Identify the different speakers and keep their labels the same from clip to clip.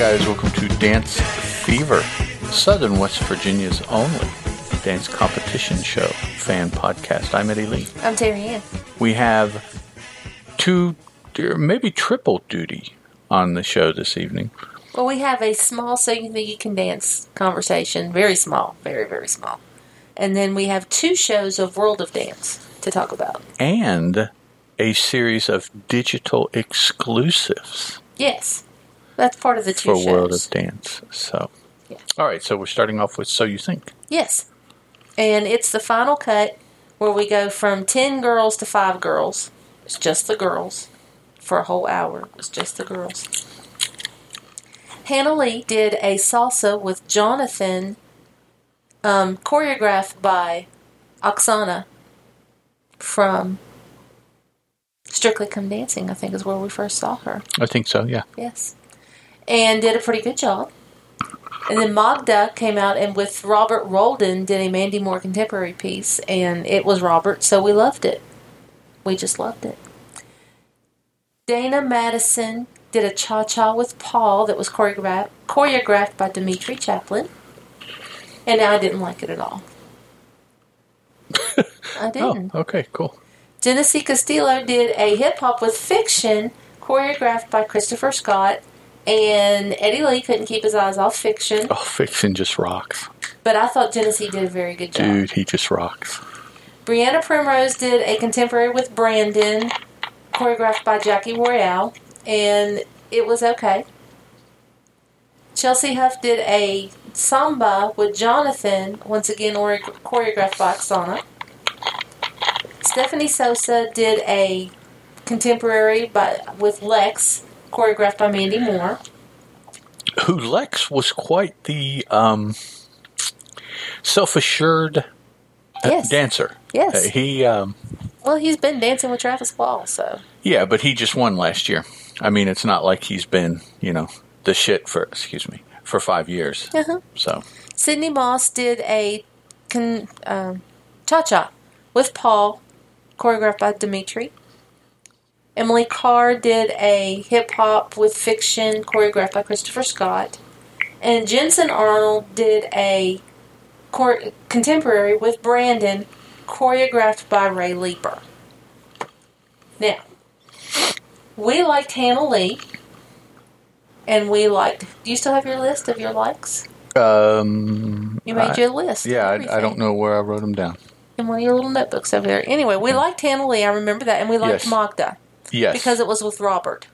Speaker 1: Guys, welcome to Dance Fever, Southern West Virginia's only dance competition show fan podcast. I'm Eddie Lee.
Speaker 2: I'm Terry Ann.
Speaker 1: We have two, maybe triple duty on the show this evening.
Speaker 2: Well, we have a small so you think you can dance conversation. Very small. Very, very small. And then we have two shows of World of Dance to talk about.
Speaker 1: And a series of digital exclusives
Speaker 2: Yes. That's part of the two
Speaker 1: for
Speaker 2: shows.
Speaker 1: World of Dance. So,
Speaker 2: Yeah.
Speaker 1: all right, so we're starting off with So You Think.
Speaker 2: Yes. And it's the final cut where we go from 10 girls to 5 girls. It's just the girls. For a whole hour, it's just the girls. Hannah Lee did a salsa with Jonathan, um, choreographed by Oksana from Strictly Come Dancing, I think is where we first saw her.
Speaker 1: I think so, yeah.
Speaker 2: Yes. And did a pretty good job. And then Magda came out and with Robert Roldan did a Mandy Moore contemporary piece, and it was Robert, so we loved it. We just loved it. Dana Madison did a cha cha with Paul that was choreographed choreographed by Dmitry Chaplin, and I didn't like it at all. I oh, didn't.
Speaker 1: Oh, okay, cool.
Speaker 2: Genessy Castillo did a hip hop with Fik-Shun choreographed by Christopher Scott, and Eddie Lee couldn't keep his eyes off Fik-Shun,
Speaker 1: Oh, Fik-Shun just rocks.
Speaker 2: but I thought Genessy did a very good job.
Speaker 1: Dude, he just rocks.
Speaker 2: Brianna Primrose did a contemporary with Brandon, choreographed by Jaci Royal, and it was okay. Chelsea Hough did a samba with Jonathan, once again ore- choreographed by Oksana. Stephanie Sosa did a contemporary by, with Lex, choreographed by Mandy Moore.
Speaker 1: who Lex was quite the um, self-assured uh,
Speaker 2: Yes.
Speaker 1: dancer.
Speaker 2: Yes.
Speaker 1: Uh, he, um,
Speaker 2: Well, he's been dancing with Travis Wall, so.
Speaker 1: yeah, but he just won last year. I mean, it's not like he's been, you know, the shit for excuse me for five years.
Speaker 2: Uh-huh.
Speaker 1: So
Speaker 2: Sydney Moss did a con, um, cha-cha with Paul, choreographed by Dmitry. Emily Carr did a hip hop with Fik-Shun, choreographed by Christopher Scott. And Jensen Arnold did a chor- contemporary with Brandon, choreographed by Ray Leeper. Now, we liked Hannah Lee, and we liked. Do you still have your list of your likes?
Speaker 1: um,
Speaker 2: You made
Speaker 1: I-
Speaker 2: your list.
Speaker 1: Yeah, I, I don't know where I wrote them down.
Speaker 2: In one of your little notebooks over there. Anyway, we liked Hannah Lee. I remember that, and we liked
Speaker 1: Yes.
Speaker 2: Magda
Speaker 1: Yes,
Speaker 2: because it was with Robert.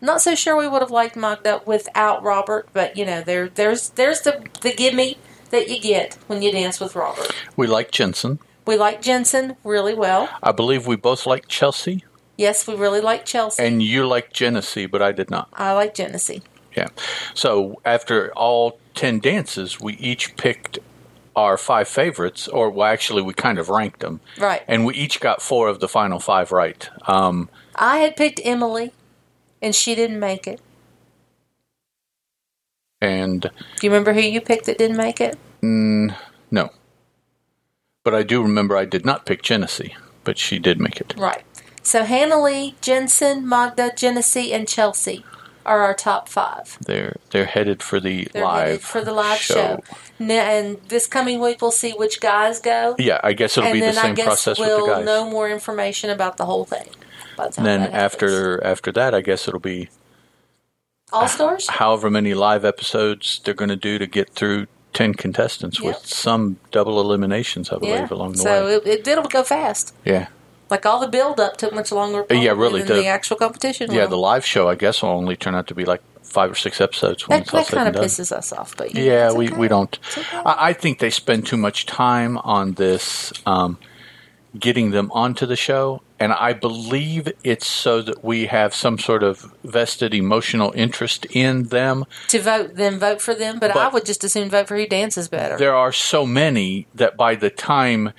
Speaker 2: Not so sure we would have liked Magda without Robert, but you know, there, there's, there's the the gimme that you get when you dance with Robert.
Speaker 1: we like Jensen.
Speaker 2: We like Jensen really well.
Speaker 1: I believe we both like Chelsea,
Speaker 2: Yes, we really like Chelsea.
Speaker 1: and you like Genessy, but I did not.
Speaker 2: I like Genessy.
Speaker 1: Yeah. So after all 10 dances, we each picked our five favorites, or well, actually, we kind of ranked them.
Speaker 2: Right.
Speaker 1: And we each got four of the final five right. Um,
Speaker 2: I had picked Emily, and she didn't make it.
Speaker 1: and
Speaker 2: Do you remember who you picked that didn't make it?
Speaker 1: mm, no. But I do remember I did not pick Genessy, but she did make it.
Speaker 2: Right. So Hannah Lee, Jensen, Magda, Genessy, and Chelsea are our top five.
Speaker 1: They're they're headed for the
Speaker 2: They're
Speaker 1: live
Speaker 2: for the live show. N- And this coming week, we'll see which guys go.
Speaker 1: Yeah, I guess it'll
Speaker 2: and
Speaker 1: be the
Speaker 2: then I guess
Speaker 1: process
Speaker 2: we'll
Speaker 1: with the guys.
Speaker 2: know more information about the whole thing. By the time
Speaker 1: then after after that, I guess it'll be
Speaker 2: All Stars,
Speaker 1: however many live episodes they're going to do to get through 10 contestants
Speaker 2: Yep.
Speaker 1: with some double eliminations, I believe,
Speaker 2: yeah.
Speaker 1: along the
Speaker 2: So
Speaker 1: way.
Speaker 2: it, it it'll go fast.
Speaker 1: yeah.
Speaker 2: Like all the build up took much longer.
Speaker 1: Uh, yeah, really,
Speaker 2: than
Speaker 1: the-
Speaker 2: the, actual competition.
Speaker 1: Yeah,
Speaker 2: will.
Speaker 1: the live show, I guess, will only turn out to be like five or six episodes when
Speaker 2: that, that kind of pisses us off. But know,
Speaker 1: Yeah,
Speaker 2: it's
Speaker 1: we,
Speaker 2: okay.
Speaker 1: we don't.
Speaker 2: Okay.
Speaker 1: I, I think they spend too much time on this, um, getting them onto the show. And I believe it's so that we have some sort of vested emotional interest in them.
Speaker 2: to vote, then vote for them. But, I would just as soon vote for who dances better.
Speaker 1: There are so many that by the time,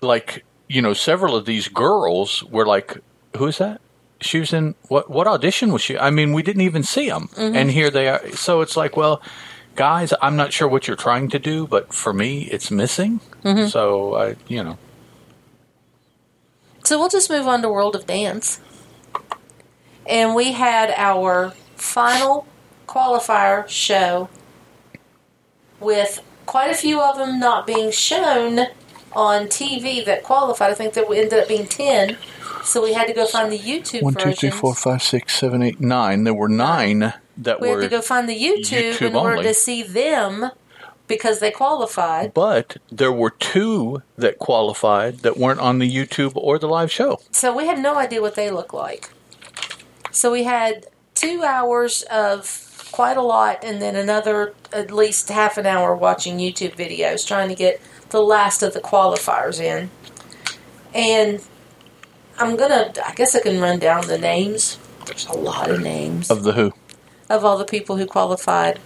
Speaker 1: like, you know, several of these girls were like, who is that? She was in what? What audition was she? I mean, we didn't even see them,
Speaker 2: Mm-hmm.
Speaker 1: and here they are. So it's like, well, guys, I'm not sure what you're trying to do, but for me, it's missing.
Speaker 2: Mm-hmm.
Speaker 1: So I, you know,
Speaker 2: So we'll just move on to World of Dance. And we had our final qualifier show with quite a few of them not being shown on TV that qualified. I think there ended up being 10. So we had to go find the YouTube
Speaker 1: One, two, three, four, five, six, seven, eight, nine. There were nine that
Speaker 2: we had to go find the YouTube,
Speaker 1: YouTube
Speaker 2: in order
Speaker 1: only.
Speaker 2: to see them because they qualified.
Speaker 1: but there were two that qualified that weren't on the YouTube or the live show.
Speaker 2: So we had no idea what they look like. So we had two hours of quite a lot, and then another at least half an hour watching YouTube videos, trying to get the last of the qualifiers in. And I'm gonna, I guess I can run down the names. There's a lot of names
Speaker 1: Of the who?
Speaker 2: of all the people who qualified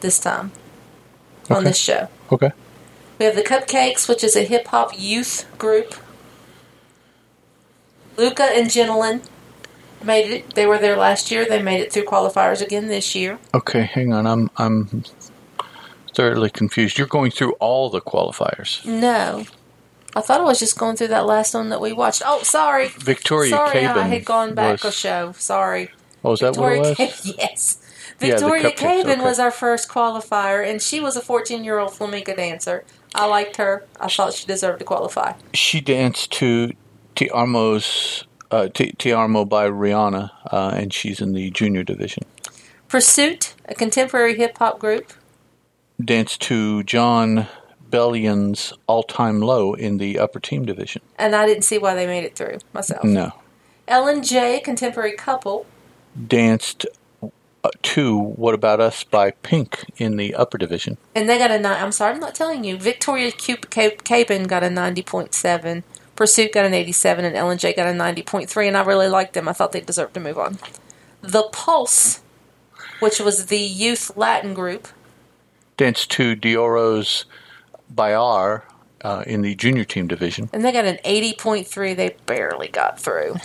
Speaker 2: this time on this show.
Speaker 1: Okay.
Speaker 2: We have the Cupcakes, which is a hip hop youth group. Luka and Jenalyn made it. They were there last year. They made it through qualifiers again this year.
Speaker 1: Okay, hang on. I'm I'm thoroughly confused. You're going through all the qualifiers.
Speaker 2: No. I thought I was just going through that last one that we watched. Oh, sorry.
Speaker 1: Victoria
Speaker 2: sorry,
Speaker 1: Caban
Speaker 2: I had gone back
Speaker 1: was-
Speaker 2: a show. Sorry.
Speaker 1: Oh, is that what it was?
Speaker 2: Yes.
Speaker 1: Yeah,
Speaker 2: Victoria
Speaker 1: Cupcakes,
Speaker 2: Caban
Speaker 1: okay.
Speaker 2: was our first qualifier, and she was a 14 year old flamenco dancer. I liked her. I thought she deserved to qualify.
Speaker 1: She danced to Ti Armo's uh, Armo by Rihanna, uh, and she's in the junior division.
Speaker 2: Pursuit, a contemporary hip hop group.
Speaker 1: Danced to Jon Bellion's All Time Low in the upper team division.
Speaker 2: and I didn't see why they made it through myself.
Speaker 1: No,
Speaker 2: Ellen J, contemporary couple,
Speaker 1: danced to What About Us by Pink in the upper division.
Speaker 2: and they got a nine. I'm sorry, I'm not telling you. Victoria Cu- Ca- Caban got a 90.7, Pursuit got an 87, and Ellen J got a 90.3, and I really liked them. I thought they deserved to move on. The Pulse, which was the youth Latin group,
Speaker 1: Danced to Deorro's Bayar uh, in the junior team division.
Speaker 2: and they got an 80.3. They barely got through.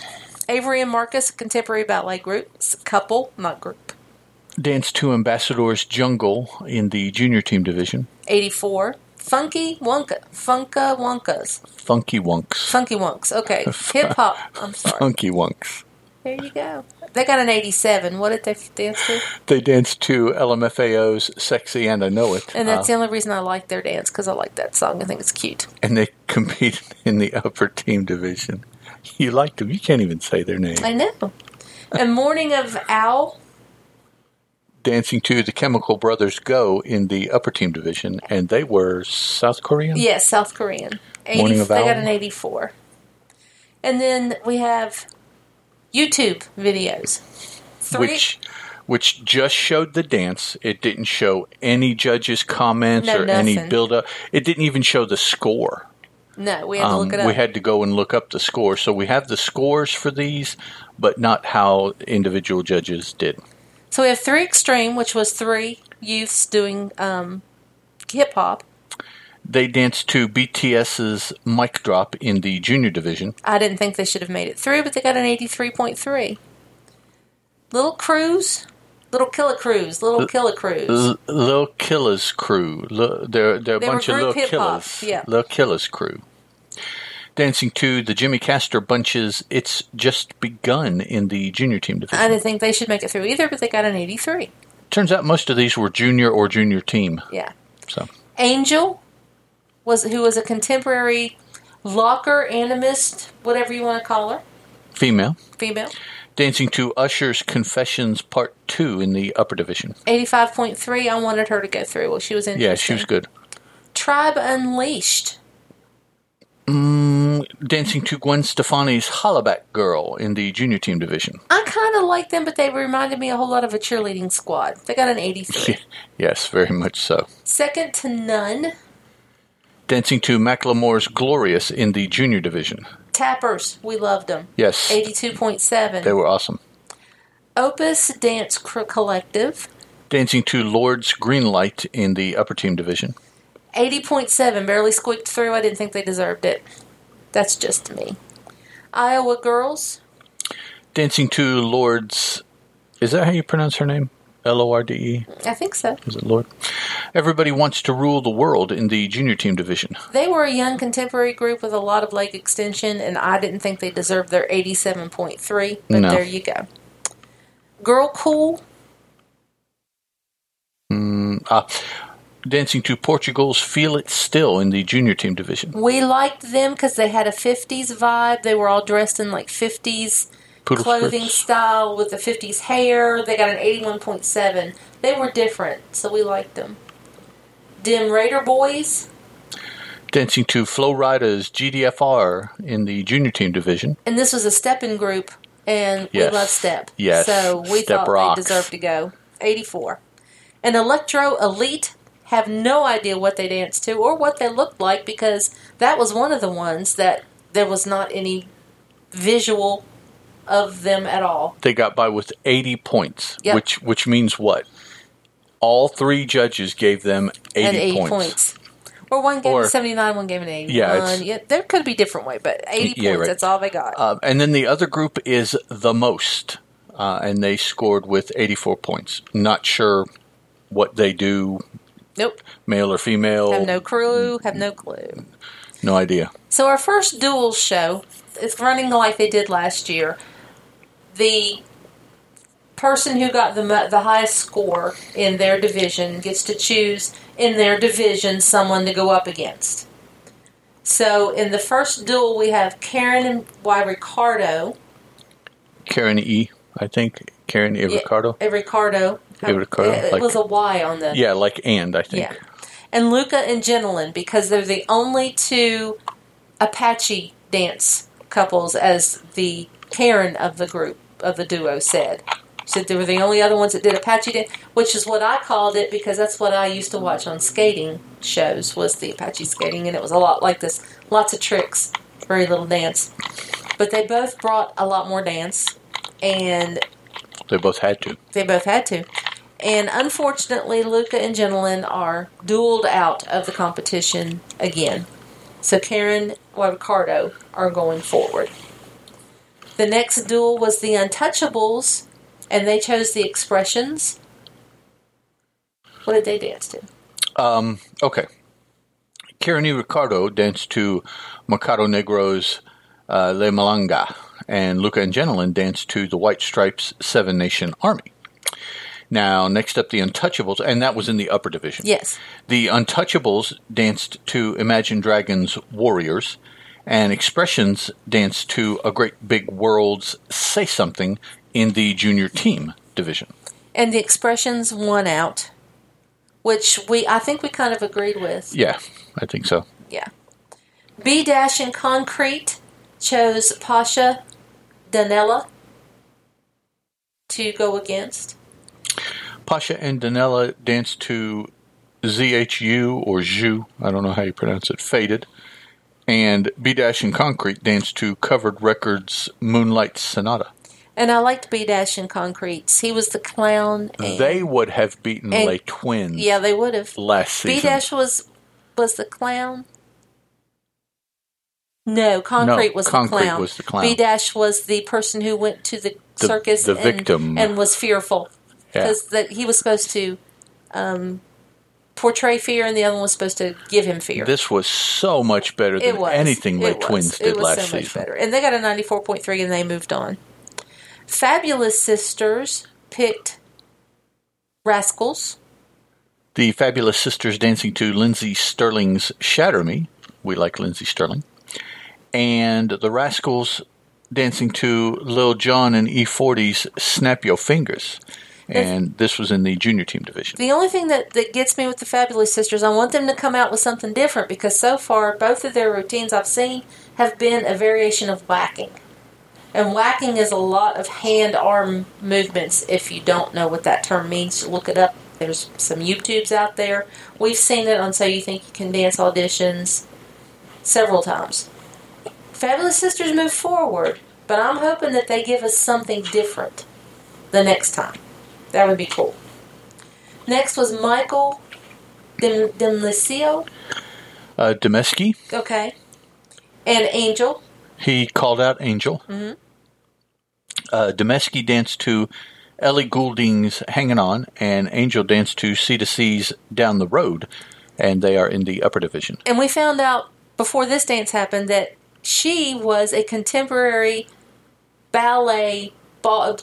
Speaker 2: Avery and Marcus, a contemporary ballet group, couple, not group.
Speaker 1: Danced to Ambassador's Jungle in the junior team division.
Speaker 2: 84. Funky Wonka, Funka Wonkas.
Speaker 1: Funky Wunks.
Speaker 2: Funky Wonks. Okay. Hip hop. I'm sorry.
Speaker 1: Funky Wunks.
Speaker 2: There you go. They got an 87. What did they dance to?
Speaker 1: They danced to LMFAO's Sexy and I Know It.
Speaker 2: And that's
Speaker 1: uh,
Speaker 2: the only reason I like their dance because I like that song. I think it's cute.
Speaker 1: and they competed in the upper team division. You liked them. You can't even say their name.
Speaker 2: I know. And Morning of Owl.
Speaker 1: Dancing to the Chemical Brothers Go in the upper team division, and they were South Korean.
Speaker 2: Yes, South Korean. 80,
Speaker 1: Morning of
Speaker 2: they got an 84. And then we have YouTube videos. Three.
Speaker 1: which which just showed the dance. It didn't show any judges' comments
Speaker 2: No,
Speaker 1: or any
Speaker 2: nothing.
Speaker 1: build up. It didn't even show the score.
Speaker 2: no, we had to
Speaker 1: Um,
Speaker 2: look it up.
Speaker 1: we had to go and look up the score. So we have the scores for these, but not how individual judges did.
Speaker 2: So we have Three Extreme, which was three youths doing um, hip hop.
Speaker 1: They danced to BTS's Mic Drop in the junior division.
Speaker 2: I didn't think they should have made it through, but they got an 83.3. Little Cruise, Little Killer Cruise, Little Killer Cruise.
Speaker 1: L- Lil Killer's crew. Lil, they're they're a
Speaker 2: They
Speaker 1: bunch of little
Speaker 2: hip-hop,
Speaker 1: Killers.
Speaker 2: yeah.
Speaker 1: Lil Killer's crew. Dancing to the Jimmy Castor Bunch's. It's just begun in the junior team division.
Speaker 2: I didn't think they should make it through either, but they got an 83.
Speaker 1: Turns out most of these were junior or junior team.
Speaker 2: Yeah.
Speaker 1: So
Speaker 2: Angel was who was a contemporary locker animist, whatever you want to call her,
Speaker 1: female.
Speaker 2: female.
Speaker 1: Dancing to Usher's Confessions Part Two in the upper division.
Speaker 2: 85.3. I wanted her to go through. Well, she was interesting.
Speaker 1: Yeah, she was good.
Speaker 2: Tribe Unleashed.
Speaker 1: Dancing to Gwen Stefani's Hollaback Girl in the junior team division.
Speaker 2: I kind of like them, but they reminded me a whole lot of a cheerleading squad. They got an 83.
Speaker 1: yes, very much so.
Speaker 2: Second to none.
Speaker 1: Dancing to Macklemore's Glorious in the junior division.
Speaker 2: Tappers. We loved them.
Speaker 1: Yes,
Speaker 2: 82.7.
Speaker 1: they were awesome.
Speaker 2: Opus Dance Collective.
Speaker 1: Dancing to Lorde's Greenlight in the upper team division.
Speaker 2: 80.7. Barely squeaked through. I didn't think they deserved it. That's just me. Iowa Girls.
Speaker 1: Dancing to Lorde's. Is that how you pronounce her name? L O R D E?
Speaker 2: I think so.
Speaker 1: Is it Lord? Everybody wants to rule the world in the junior team division.
Speaker 2: They were a young contemporary group with a lot of leg extension, and I didn't think they deserved their 87.3, but
Speaker 1: No.
Speaker 2: there you go. Girl Cool.
Speaker 1: Uh, dancing to Portugal's Feel It Still in the junior team division.
Speaker 2: We liked them because they had a 50s vibe. They were all dressed in like 50s
Speaker 1: Poodle
Speaker 2: clothing
Speaker 1: skirts.
Speaker 2: style with the 50s hair. They got an 81.7. They were different, so we liked them. Dim Raider Boys,
Speaker 1: Dancing to Flo Rida's GDFR in the junior team division.
Speaker 2: and this was a stepping group, and
Speaker 1: Yes.
Speaker 2: we love step.
Speaker 1: Yes.
Speaker 2: So we
Speaker 1: Step
Speaker 2: thought
Speaker 1: rocks.
Speaker 2: they deserved to go. 84. And Electro Elite have no idea what they danced to or what they looked like because that was one of the ones that there was not any visual of them at all.
Speaker 1: They got by with 80 points,
Speaker 2: Yep.
Speaker 1: which which means what? All three judges gave them 80,
Speaker 2: and 80
Speaker 1: points.
Speaker 2: points. Or one gave
Speaker 1: Or-
Speaker 2: 79, one gave it 81.
Speaker 1: Yeah,
Speaker 2: Yeah, there could be different way, but 80
Speaker 1: Yeah,
Speaker 2: points,
Speaker 1: right.
Speaker 2: that's all they got.
Speaker 1: Um, and then the other group is the most, uh, and they scored with 84 points. Not sure what they do,
Speaker 2: nope.
Speaker 1: male or female.
Speaker 2: Have no crew, have no clue.
Speaker 1: no idea.
Speaker 2: So our first duels show is running like they did last year. The person who got the the highest score in their division gets to choose in their division someone to go up against. So in the first duel we have Karen and Y Ricardo.
Speaker 1: Karen E, I think. Karen E. Ricardo.
Speaker 2: uh, Ricardo.
Speaker 1: E. Ricardo, um,
Speaker 2: It,
Speaker 1: like-
Speaker 2: was a Y on the
Speaker 1: Yeah, like and, I think.
Speaker 2: Yeah. And Luka and Jenalyn because they're the only two Apache dance couples, as the Karen of the group, of the duo said. She said they were the only other ones that did Apache dance, which is what I called it because that's what I used to watch on skating shows was the Apache skating, and it was a lot like this. Lots of tricks, very little dance. But they both brought a lot more dance, and
Speaker 1: They both had to.
Speaker 2: they both had to. And unfortunately, Luka and Jenalyn are dueled out of the competition again. So Karen or Ricardo are going forward. The next duel was the Untouchables, and they chose the Expressions. What did they dance to?
Speaker 1: Um, okay. Karen E. Ricardo danced to Mercado Negro's uh, Le Malanga, and Luka and Jenalyn danced to the White Stripes Seven Nation Army. Now, next up, the Untouchables, and that was in the upper division.
Speaker 2: Yes.
Speaker 1: The Untouchables danced to Imagine Dragons Warriors, and Expressions danced to A Great Big World's Say Something in the junior team division.
Speaker 2: And the Expressions won out, which we I think we kind of agreed with.
Speaker 1: Yeah, I think so.
Speaker 2: Yeah. B Dash and Concrete chose Pasha Danella to go against.
Speaker 1: Pasha and Danella danced to ZHU or Zhu, I don't know how you pronounce it, Faded. And B Dash and Concrete danced to Covered Records Moonlight Sonata.
Speaker 2: And I liked B Dash and Concretes. He was the clown. And,
Speaker 1: They would have beaten
Speaker 2: and-
Speaker 1: Les Twins
Speaker 2: yeah, they would have.
Speaker 1: last season.
Speaker 2: B Dash was was the clown. No, Concrete
Speaker 1: No,
Speaker 2: was
Speaker 1: Concrete
Speaker 2: the clown.
Speaker 1: was the clown.
Speaker 2: B Dash was the person who went to the,
Speaker 1: The-
Speaker 2: circus
Speaker 1: the
Speaker 2: and,
Speaker 1: victim.
Speaker 2: and was fearful
Speaker 1: Yeah.
Speaker 2: because that he was supposed to um, portray fear, and the other one was supposed to give him fear.
Speaker 1: This was so much better than anything
Speaker 2: was.
Speaker 1: Twins did last
Speaker 2: so
Speaker 1: season.
Speaker 2: better, and they got a ninety-four point three, and they moved on. Fabulous Sisters picked Rascals.
Speaker 1: The Fabulous Sisters dancing to Lindsey Stirling's Shatter Me. We like Lindsay Sterling. And the Rascals dancing to Lil Jon and E-40's Snap Your Fingers. And this was in the junior team division.
Speaker 2: The only thing that, that gets me with the Fabulous Sisters, I want them to come out with something different because so far, both of their routines I've seen have been a variation of waacking. And waacking is a lot of hand arm movements. If you don't know what that term means, look it up. There's some YouTubes out there. We've seen it on So You Think You Can Dance auditions several times. Fabulous Sisters move forward, but I'm hoping that they give us something different the next time. That would be cool. Next was Michael Dim- Dimlicio,
Speaker 1: Uh, Dameski,
Speaker 2: okay, and Angel.
Speaker 1: he called out Angel.
Speaker 2: Mhm.
Speaker 1: Uh, Dameski danced to Ellie Goulding's Hanging On, and Angel danced to C2C's Down the Road. And they are in the upper division.
Speaker 2: And we found out before this dance happened that she was a contemporary ballet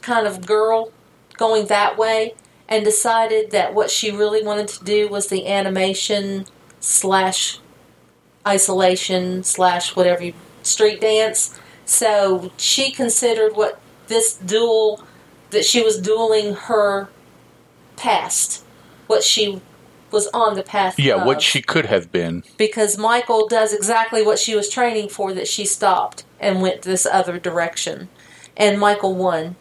Speaker 2: kind of girl going that way. and decided that what she really wanted to do was the animation slash isolation slash whatever you, street dance. So she considered what this duel that she was dueling her past, what she was on the path.
Speaker 1: Yeah,
Speaker 2: of.
Speaker 1: what she could have been.
Speaker 2: because Michael does exactly what she was training for that she stopped and went this other direction. And Michael won.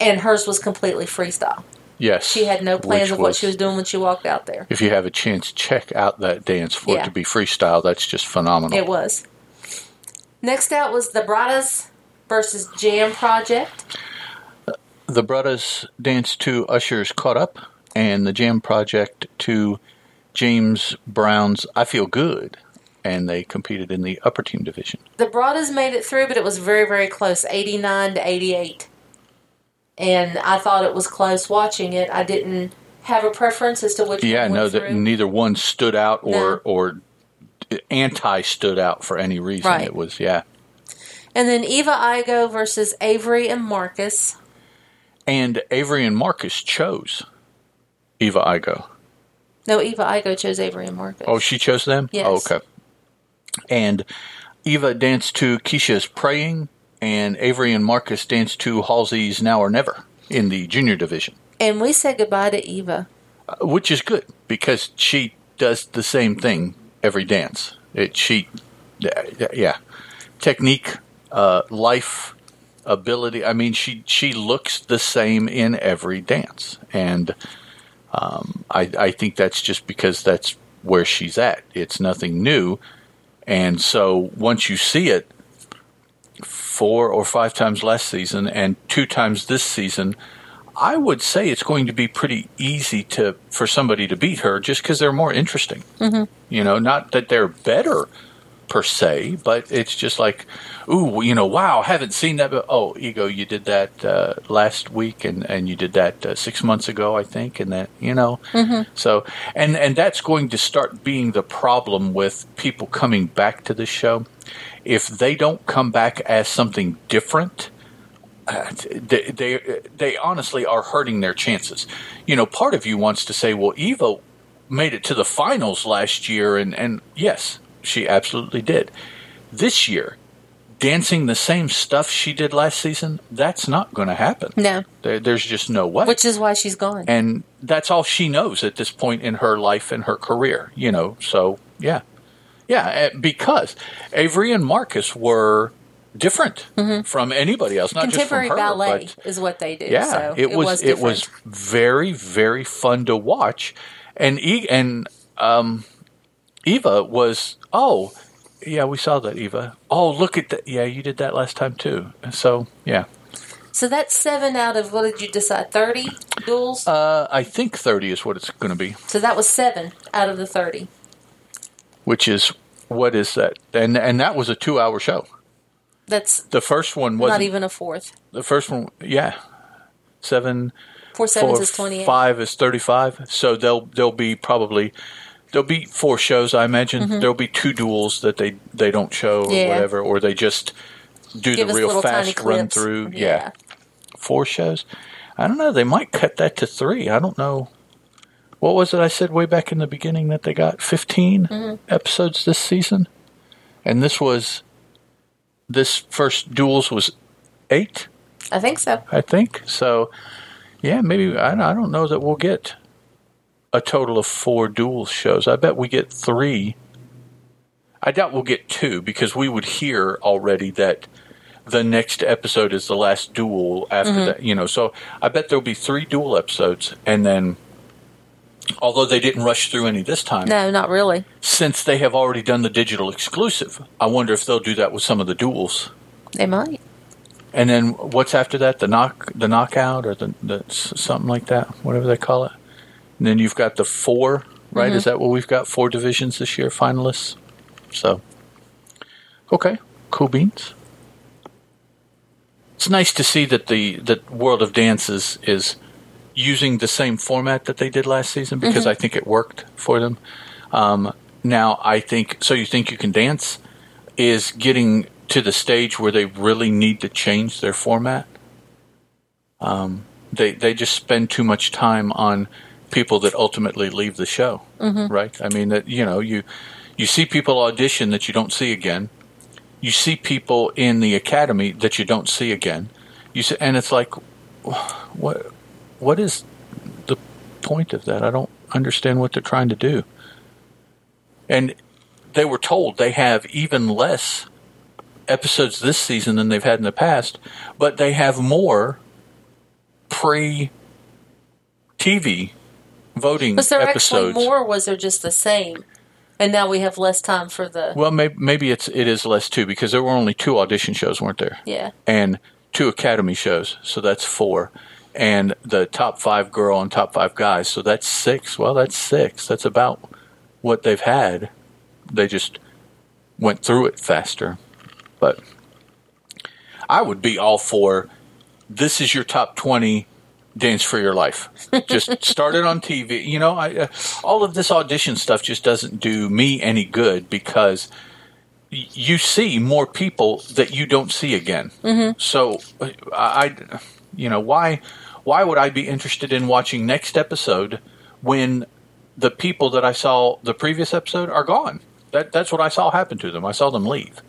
Speaker 2: And hers was completely freestyle.
Speaker 1: Yes.
Speaker 2: She had no plans of what she was doing when she walked out there.
Speaker 1: If you have a chance, check out that dance for
Speaker 2: Yeah.
Speaker 1: it to be freestyle. That's just phenomenal.
Speaker 2: It was. Next out was the Bradas versus Jam Project.
Speaker 1: the Brothers danced to Usher's Caught Up and the Jam Project to James Brown's I Feel Good. And they competed in the upper team division.
Speaker 2: The Bradas made it through, but it was very, very close 89 to 88. And I thought it was close watching it. I didn't have a preference as to which
Speaker 1: Yeah, no, that neither one stood out or
Speaker 2: No.
Speaker 1: or anti stood out for any reason.
Speaker 2: Right.
Speaker 1: It was yeah.
Speaker 2: And then Eva Igo versus Avery and Marcus.
Speaker 1: And Avery and Marcus chose Eva Igo.
Speaker 2: No, Eva Igo chose Avery and Marcus.
Speaker 1: Oh, she chose them?
Speaker 2: Yes.
Speaker 1: Oh, okay. And Eva danced to Kesha's Praying, and Avery and Marcus danced to Halsey's Now or Never in the junior division,
Speaker 2: And we said goodbye to Eva.
Speaker 1: uh, which is good because she does the same thing every dance. It, she, yeah, technique, uh, life, ability. I mean, she she looks the same in every dance, and um, I I think that's just because that's where she's at. It's nothing new, and so once you see it four or five times last season and two times this season. I would say it's going to be pretty easy to for somebody to beat her just because they're more interesting. Mm-hmm. You know, not that they're better per se, but it's just like, ooh, you know, wow, haven't seen that. But, oh, ego, you did that uh, last week, and and you did that uh, six months ago, I think, and that you know, so and and that's going to start being the problem with people coming back to the show. If they don't come back as something different, uh, they, they they honestly are hurting their chances. You know, part of you wants to say, well, Evo made it to the finals last year, and and yes, she absolutely did. This year, dancing the same stuff she did last season, that's not going to happen.
Speaker 2: No.
Speaker 1: There, there's just no way.
Speaker 2: Which is why she's gone.
Speaker 1: and that's all she knows at this point in her life and her career. You know, so yeah, yeah, eh, because Avery and Marcus were different from anybody else, not just from
Speaker 2: Mm-hmm. Contemporary
Speaker 1: her,
Speaker 2: ballet
Speaker 1: but
Speaker 2: is what they do.
Speaker 1: yeah,
Speaker 2: so
Speaker 1: it, was, it was very very fun to watch, and and um, Eva was oh yeah we saw that Eva oh look at that yeah you did that last time too so yeah
Speaker 2: So that's seven out of what did you decide? Thirty duels.
Speaker 1: uh, I think thirty is what it's going to be,
Speaker 2: so that was seven out of the thirty.
Speaker 1: which is what is that and and that was a two hour show.
Speaker 2: That's
Speaker 1: The first one was
Speaker 2: not even a fourth.
Speaker 1: the first one yeah seven
Speaker 2: Four sevens
Speaker 1: four,
Speaker 2: is twenty-eight.
Speaker 1: Five is thirty-five. So there'll there'll be probably there'll be four shows. I imagine there'll be two duels that they they don't show or
Speaker 2: Mm-hmm. Yeah.
Speaker 1: whatever, or they just do
Speaker 2: Give
Speaker 1: the real fast run through. Yeah. four shows. I don't know. They might cut that to three. I don't know. What was it I said way back in the beginning that they got 15
Speaker 2: Mm-hmm.
Speaker 1: episodes this season, and this was this first duels was eight.
Speaker 2: I think so.
Speaker 1: I think so. Yeah, maybe I, I don't know that we'll get a total of four dual shows. I bet we get three. I doubt we'll get two because we would hear already that the next episode is the last duel after mm-hmm. that. You know, so I bet there'll be three dual episodes, and then although they didn't rush through any this time,
Speaker 2: No, not really.
Speaker 1: since they have already done the digital exclusive, I wonder if they'll do that with some of the duels.
Speaker 2: They might.
Speaker 1: And then what's after that? The knock, the knockout, or the, the something like that, whatever they call it. And then you've got the four, right? Is that what we've got? Four divisions this year, finalists. So, okay, cool beans. It's nice to see that the the World of Dance is, is using the same format that they did last season because I think it worked for them. Um, now I think so. You think you can dance? Is getting to the stage where they really need to change their format. Um, they they just spend too much time on people that ultimately leave the show, mm-hmm. right? I mean that you know you you see people audition that you don't see again. You see people in the academy that you don't see again. You see, and it's like, what what is the point of that? I don't understand what they're trying to do. And they were told they have even less episodes this season than they've had in the past, but they have more pre TV voting
Speaker 2: Was there
Speaker 1: episodes.
Speaker 2: actually more, or was there just the same? And now we have less time for the
Speaker 1: Well, maybe, maybe it's it is less too because there were only two audition shows, weren't there?
Speaker 2: yeah.
Speaker 1: And two academy shows, so that's four. And the top five girl and top five guys, so that's six. Well, that's six. That's about what they've had. They just went through it faster. But I would be all for this is your top 20 dance for your life. Just start it on TV. You know, I, uh, all of this audition stuff just doesn't do me any good because y- you see more people that you don't see again. Mm-hmm. So uh, I, I- you know, why why would I be interested in watching next episode when the people that I saw the previous episode are gone? That that's what I saw happen to them. I saw them leave.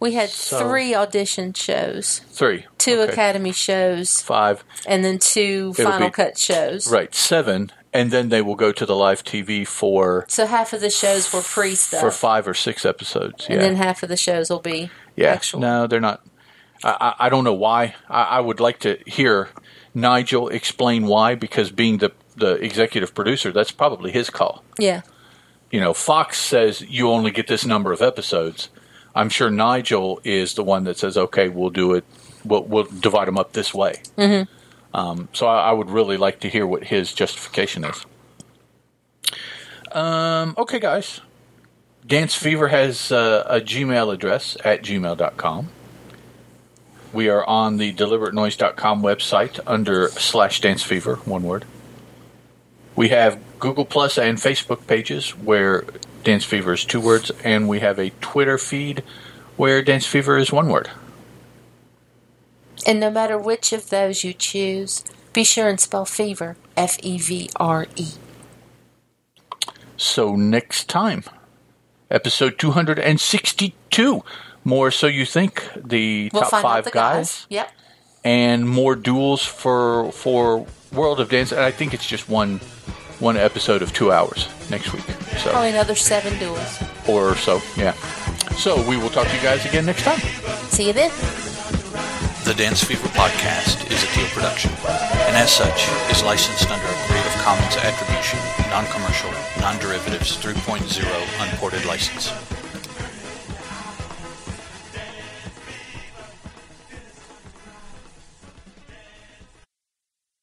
Speaker 2: We had
Speaker 1: So-
Speaker 2: three audition shows,
Speaker 1: Three,
Speaker 2: two
Speaker 1: Okay.
Speaker 2: academy shows,
Speaker 1: five,
Speaker 2: and then two
Speaker 1: It'll
Speaker 2: final
Speaker 1: be-
Speaker 2: cut shows.
Speaker 1: right, seven, and then they will go to the live TV for
Speaker 2: So half of the shows were pre stuff.
Speaker 1: for five or six episodes. Yeah,
Speaker 2: And then half of the shows will be
Speaker 1: yeah.
Speaker 2: actual.
Speaker 1: No, they're not. I, I I don't know why. I, I would like to hear Nigel explain why, because being the the executive producer, that's probably his call.
Speaker 2: Yeah.
Speaker 1: You know, Fox says you only get this number of episodes. I'm sure Nigel is the one that says, "Okay, we'll do it. We'll, we'll divide them up this way." Mm-hmm. Um, so I, I would really like to hear what his justification is. Um, okay, guys. Dance Fever has uh, a Gmail address at gmail.com. We are on the deliberatenoise.com website under slash dance fever, one word. We have Google Plus and Facebook pages where Dance Fever is two words, and we have a Twitter feed where Dance Fever is one word.
Speaker 2: And no matter which of those you choose, be sure and spell fever F E V R E.
Speaker 1: So next time, episode 262. More so you think the
Speaker 2: We'll
Speaker 1: top five
Speaker 2: the
Speaker 1: guys,
Speaker 2: guys. Yep.
Speaker 1: and more duels for for World of Dance. And I think it's just one one episode of two hours next week. So
Speaker 2: Probably another seven duels.
Speaker 1: or so, yeah. So we will talk to you guys again next time.
Speaker 2: See you then.
Speaker 3: The Dance Fever podcast is a Teal production, and as such, is licensed under a Creative Commons Attribution, Non-Commercial, Non-Derivatives 3.0 Unported license.